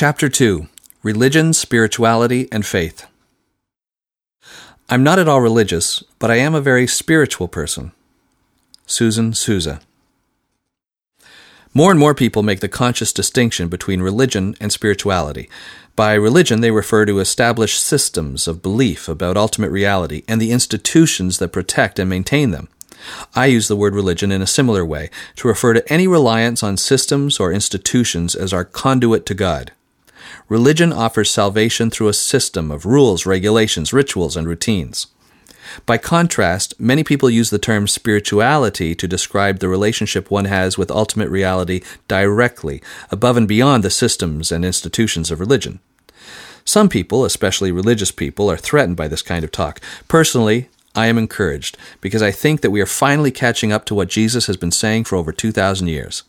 Chapter 2 Religion, Spirituality, and Faith. I'm not at all religious, but I am a very spiritual person. Susan Souza. More and more people make the conscious distinction between religion and spirituality. By religion, they refer to established systems of belief about ultimate reality and the institutions that protect and maintain them. I use the word religion in a similar way to refer to any reliance on systems or institutions as our conduit to God. Religion offers salvation through a system of rules, regulations, rituals, and routines. By contrast, many people use the term spirituality to describe the relationship one has with ultimate reality directly, above and beyond the systems and institutions of religion. Some people, especially religious people, are threatened by this kind of talk. Personally, I am encouraged because I think that we are finally catching up to what Jesus has been saying for over 2,000 years.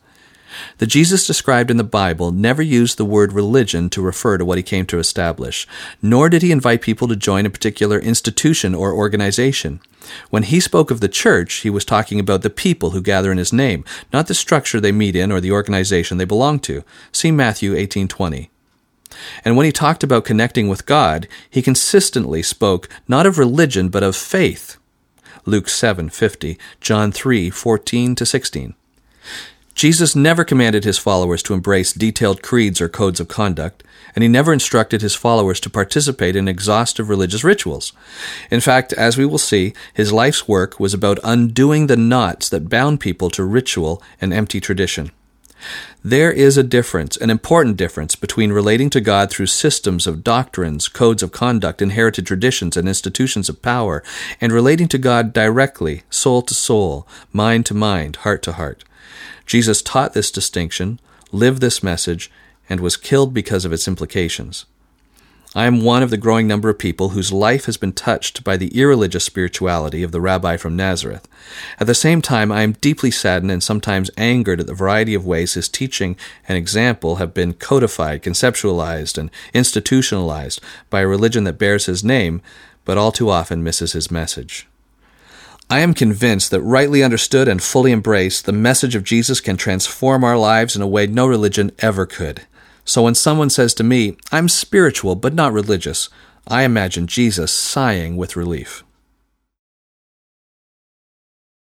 The Jesus described in the Bible never used the word religion to refer to what he came to establish, nor did he invite people to join a particular institution or organization. When he spoke of the church, he was talking about the people who gather in his name, not the structure they meet in or the organization they belong to. See Matthew 18:20. And when he talked about connecting with God, he consistently spoke not of religion but of faith. Luke 7:50, John 3:14 to 16. Jesus never commanded his followers to embrace detailed creeds or codes of conduct, and he never instructed his followers to participate in exhaustive religious rituals. In fact, as we will see, his life's work was about undoing the knots that bound people to ritual and empty tradition. There is a difference, an important difference, between relating to God through systems of doctrines, codes of conduct, inherited traditions, and institutions of power, and relating to God directly, soul to soul, mind to mind, heart to heart. Jesus taught this distinction, lived this message, and was killed because of its implications. I am one of the growing number of people whose life has been touched by the irreligious spirituality of the rabbi from Nazareth. At the same time, I am deeply saddened and sometimes angered at the variety of ways his teaching and example have been codified, conceptualized, and institutionalized by a religion that bears his name, but all too often misses his message. I am convinced that rightly understood and fully embraced, the message of Jesus can transform our lives in a way no religion ever could. So when someone says to me, I'm spiritual but not religious, I imagine Jesus sighing with relief.